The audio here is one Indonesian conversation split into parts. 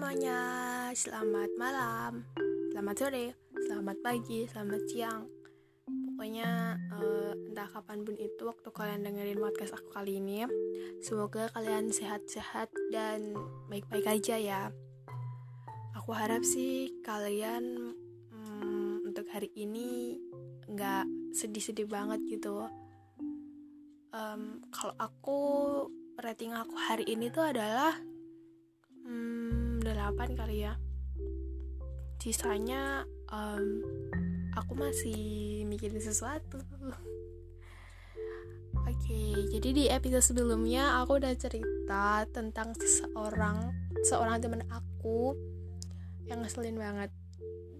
semuanya, selamat malam, selamat sore, selamat pagi, selamat siang. Pokoknya uh, entah kapan pun itu waktu kalian dengerin podcast aku kali ini, semoga kalian sehat-sehat dan baik-baik aja ya. Aku harap sih kalian um, untuk hari ini nggak sedih-sedih banget gitu. Um, kalau aku rating aku hari ini tuh adalah hmm, 8 kali ya sisanya um, aku masih mikirin sesuatu Oke, jadi di episode sebelumnya aku udah cerita tentang seseorang, seorang teman aku yang ngeselin banget.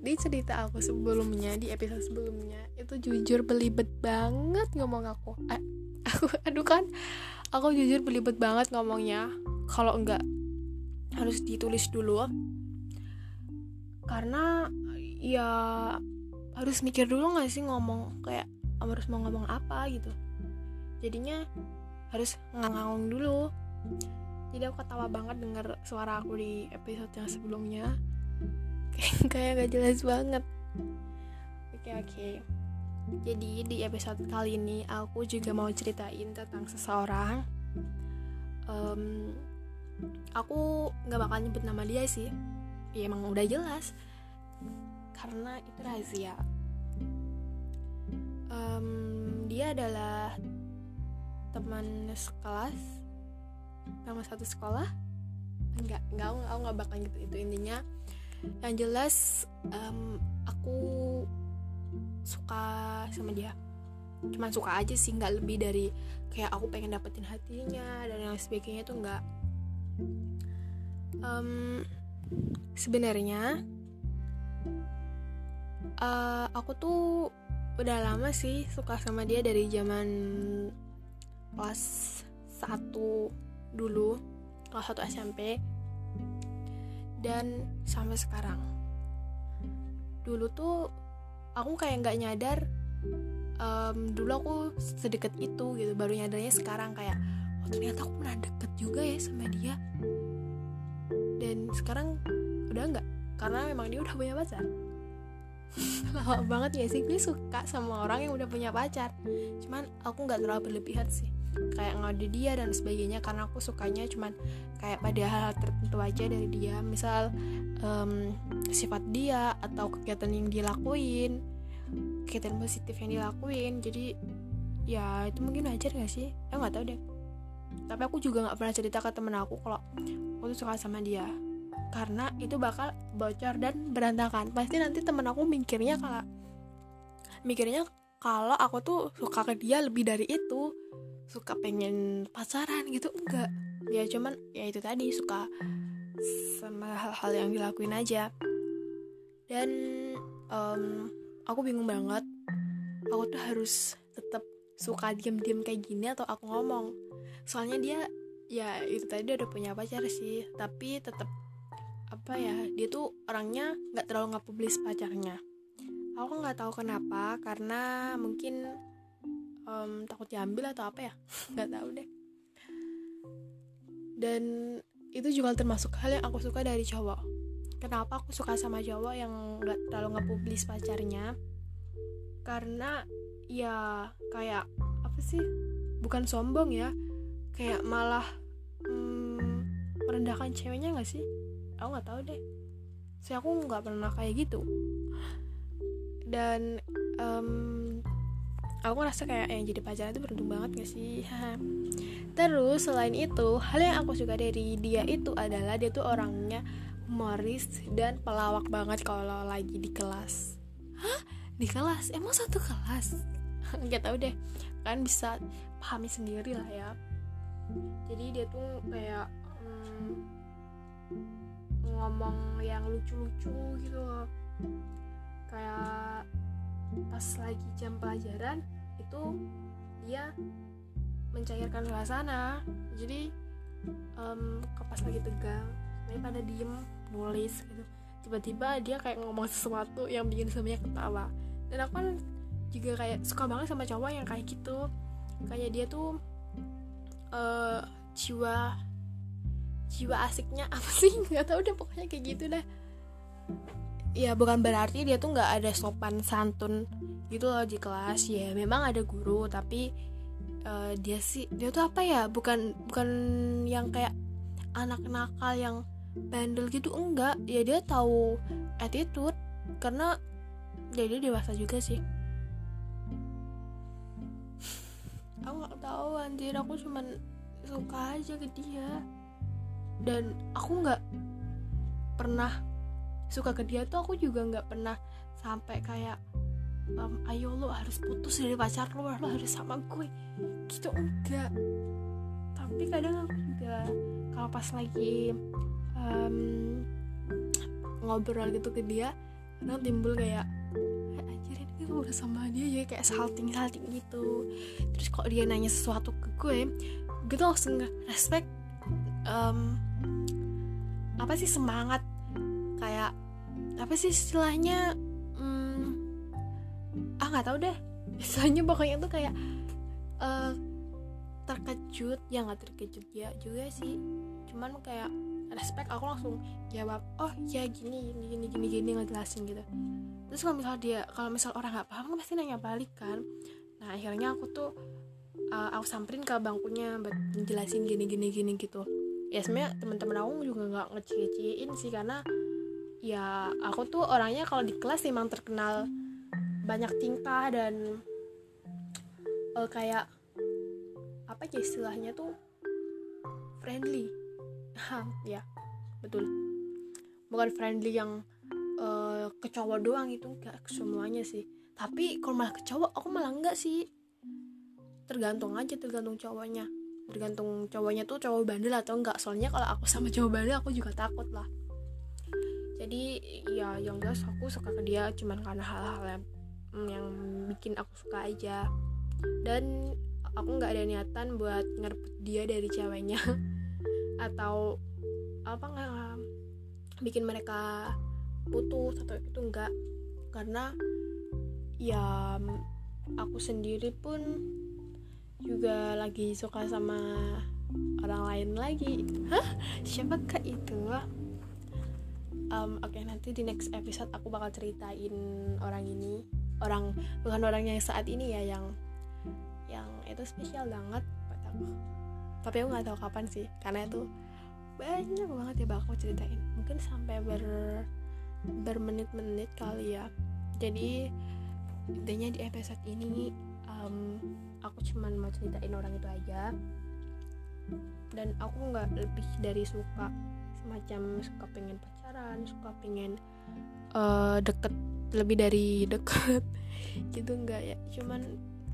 Di cerita aku sebelumnya, di episode sebelumnya, itu jujur belibet banget ngomong aku. Eh, aku, aduh kan, aku jujur belibet banget ngomongnya. Kalau enggak harus ditulis dulu. Karena ya harus mikir dulu gak sih ngomong kayak harus mau ngomong apa gitu. Jadinya harus ngangaung dulu. Jadi aku ketawa banget denger suara aku di episode yang sebelumnya. Kayak gak jelas banget. Oke oke. Jadi di episode kali ini aku juga mau ceritain tentang seseorang. Um, aku nggak bakal nyebut nama dia sih. Ya emang udah jelas. Karena itu rahasia. Um, dia adalah teman sekelas nama satu sekolah. Enggak enggak aku nggak bakal gitu itu intinya. Yang jelas um, aku suka sama dia. Cuman suka aja sih nggak lebih dari kayak aku pengen dapetin hatinya dan yang sebagainya tuh nggak um, sebenarnya uh, aku tuh udah lama sih suka sama dia dari zaman kelas 1 dulu kelas 1 SMP dan sampai sekarang. Dulu tuh aku kayak nggak nyadar um, dulu aku sedekat itu gitu baru nyadarnya sekarang kayak ternyata aku pernah deket juga ya sama dia. Dan sekarang udah enggak karena memang dia udah punya pacar. Lama banget ya sih? Gue suka sama orang yang udah punya pacar. Cuman aku nggak terlalu berlebihan sih. Kayak ngode dia dan sebagainya karena aku sukanya cuman kayak pada hal-hal tertentu aja dari dia. Misal um, sifat dia atau kegiatan yang dilakuin kegiatan positif yang dilakuin jadi ya itu mungkin wajar gak sih? Ya nggak tahu deh tapi aku juga nggak pernah cerita ke temen aku kalau aku tuh suka sama dia. Karena itu bakal bocor dan berantakan. Pasti nanti temen aku mikirnya kalau mikirnya kalau aku tuh suka ke dia lebih dari itu. Suka pengen pacaran gitu enggak. Ya cuman ya itu tadi suka sama hal-hal yang dilakuin aja. Dan um, aku bingung banget. Aku tuh harus tetap suka diem-diem kayak gini atau aku ngomong soalnya dia ya itu tadi udah punya pacar sih. Tapi tetap apa ya dia tuh orangnya nggak terlalu nggak publis pacarnya. Aku nggak tahu kenapa karena mungkin um, takut diambil atau apa ya nggak tahu deh. Dan itu juga termasuk hal yang aku suka dari cowok. Kenapa aku suka sama cowok yang nggak terlalu nggak publis pacarnya? Karena ya kayak apa sih bukan sombong ya kayak malah hmm, merendahkan ceweknya nggak sih? Aku nggak tahu deh. Saya aku nggak pernah kayak gitu. Dan um, aku ngerasa kayak yang jadi pacar itu beruntung banget gak sih? Terus selain itu hal yang aku suka dari dia itu adalah dia tuh orangnya humoris dan pelawak banget kalau lagi di kelas. Hah? Di kelas? Emang satu kelas? Nggak tahu deh. Kan bisa pahami sendiri lah ya jadi dia tuh kayak hmm, ngomong yang lucu-lucu gitu loh. Kayak pas lagi jam pelajaran itu dia mencairkan suasana. Jadi um, pas lagi tegang mereka pada diem nulis gitu. Tiba-tiba dia kayak ngomong sesuatu yang bikin semuanya ketawa. Dan aku kan juga kayak suka banget sama cowok yang kayak gitu. Kayak dia tuh uh, jiwa jiwa asiknya apa sih? Nggak tahu deh pokoknya kayak gitu deh. Ya bukan berarti dia tuh nggak ada sopan santun gitu loh di kelas. Ya memang ada guru tapi uh, dia sih dia tuh apa ya? Bukan bukan yang kayak anak nakal yang bandel gitu enggak. Ya dia tahu attitude karena ya dia dewasa juga sih tahu anjir. Aku cuman suka aja ke dia. Dan aku nggak pernah suka ke dia tuh aku juga nggak pernah sampai kayak um, ayo lo harus putus dari pacar lo lo harus sama gue. Gitu enggak. Tapi kadang aku juga kalau pas lagi um, ngobrol gitu ke dia kadang timbul kayak gue udah sama dia ya kayak salting salting gitu. Terus kok dia nanya sesuatu ke gue gue tuh langsung respect um, apa sih semangat. Kayak apa sih istilahnya hmm, ah nggak tahu deh. Istilahnya pokoknya tuh kayak uh, terkejut. Ya nggak terkejut ya juga sih. Cuman kayak respect aku langsung jawab oh ya gini gini gini gini gini ngejelasin gitu. Terus kalau misal dia kalau misal orang nggak paham kan pasti nanya balik kan. Nah akhirnya aku tuh uh, aku samperin ke bangkunya buat ngejelasin gini gini gini gitu. Ya sebenarnya teman-teman aku juga nggak ngeciciin sih karena ya aku tuh orangnya kalau di kelas emang terkenal banyak tingkah dan uh, kayak apa ya istilahnya tuh friendly ya betul. Bukan friendly yang uh, ke cowok doang itu enggak semuanya sih. Tapi kalau malah ke cowok aku malah enggak sih. Tergantung aja tergantung cowoknya. Tergantung cowoknya tuh cowok bandel atau enggak soalnya kalau aku sama cowok bandel aku juga takut lah. Jadi ya yang jelas aku suka ke dia cuman karena hal-hal yang, yang bikin aku suka aja. Dan aku nggak ada niatan buat ngerebut dia dari ceweknya atau apa nggak bikin mereka putus atau itu enggak karena ya aku sendiri pun juga lagi suka sama orang lain lagi. Hah? Siapakah itu? Um, oke okay, nanti di next episode aku bakal ceritain orang ini. Orang bukan orang yang saat ini ya yang yang itu spesial banget buat aku tapi aku nggak tahu kapan sih karena itu banyak banget ya bakal aku ceritain. Mungkin sampai ber bermenit-menit kali ya. Jadi intinya di episode ini um, aku cuman mau ceritain orang itu aja. Dan aku nggak lebih dari suka semacam suka pengen pacaran suka pengen uh, deket lebih dari deket. Gitu enggak ya? Cuman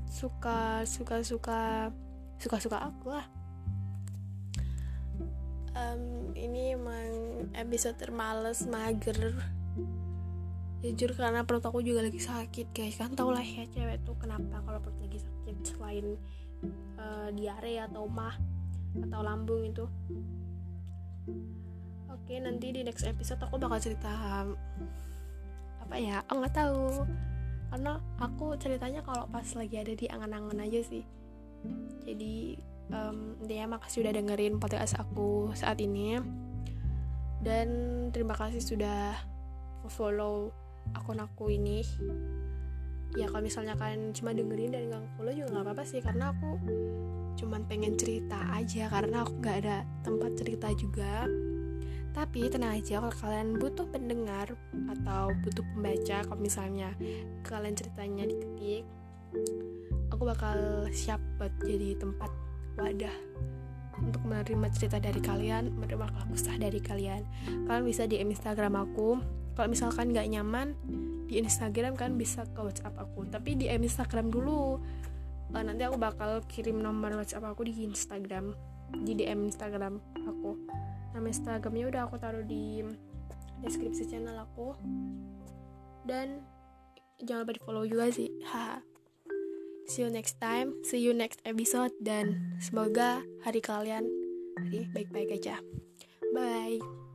suka suka suka suka suka aku lah um, ini emang episode termales mager jujur karena perut aku juga lagi sakit guys kan tau lah ya cewek tuh kenapa kalau perut lagi sakit selain uh, diare atau mah atau lambung itu Oke, nanti di next episode aku bakal cerita apa ya? Aku nggak tahu. Karena aku ceritanya kalau pas lagi ada di angan-angan aja sih. Jadi um, dia makasih udah dengerin podcast aku saat ini. Dan terima kasih sudah follow akun aku ini. Ya kalau misalnya kalian cuma dengerin dan nggak follow juga nggak apa-apa sih karena aku cuman pengen cerita aja karena aku nggak ada tempat cerita juga tapi tenang aja kalau kalian butuh pendengar atau butuh pembaca kalau misalnya kalian ceritanya diketik aku bakal siap buat jadi tempat wadah. Untuk menerima cerita dari kalian menerima keluh kesah dari kalian kalian bisa di Instagram aku. Kalau misalkan nggak nyaman di Instagram kan bisa ke WhatsApp aku. Tapi di Instagram dulu uh, nanti aku bakal kirim nomor WhatsApp aku di Instagram di DM Instagram aku. Nama instagramnya udah aku taruh di deskripsi channel aku. Dan jangan lupa di follow juga sih haha see you next time. See you next episode. Dan semoga hari kalian hari baik-baik aja. Bye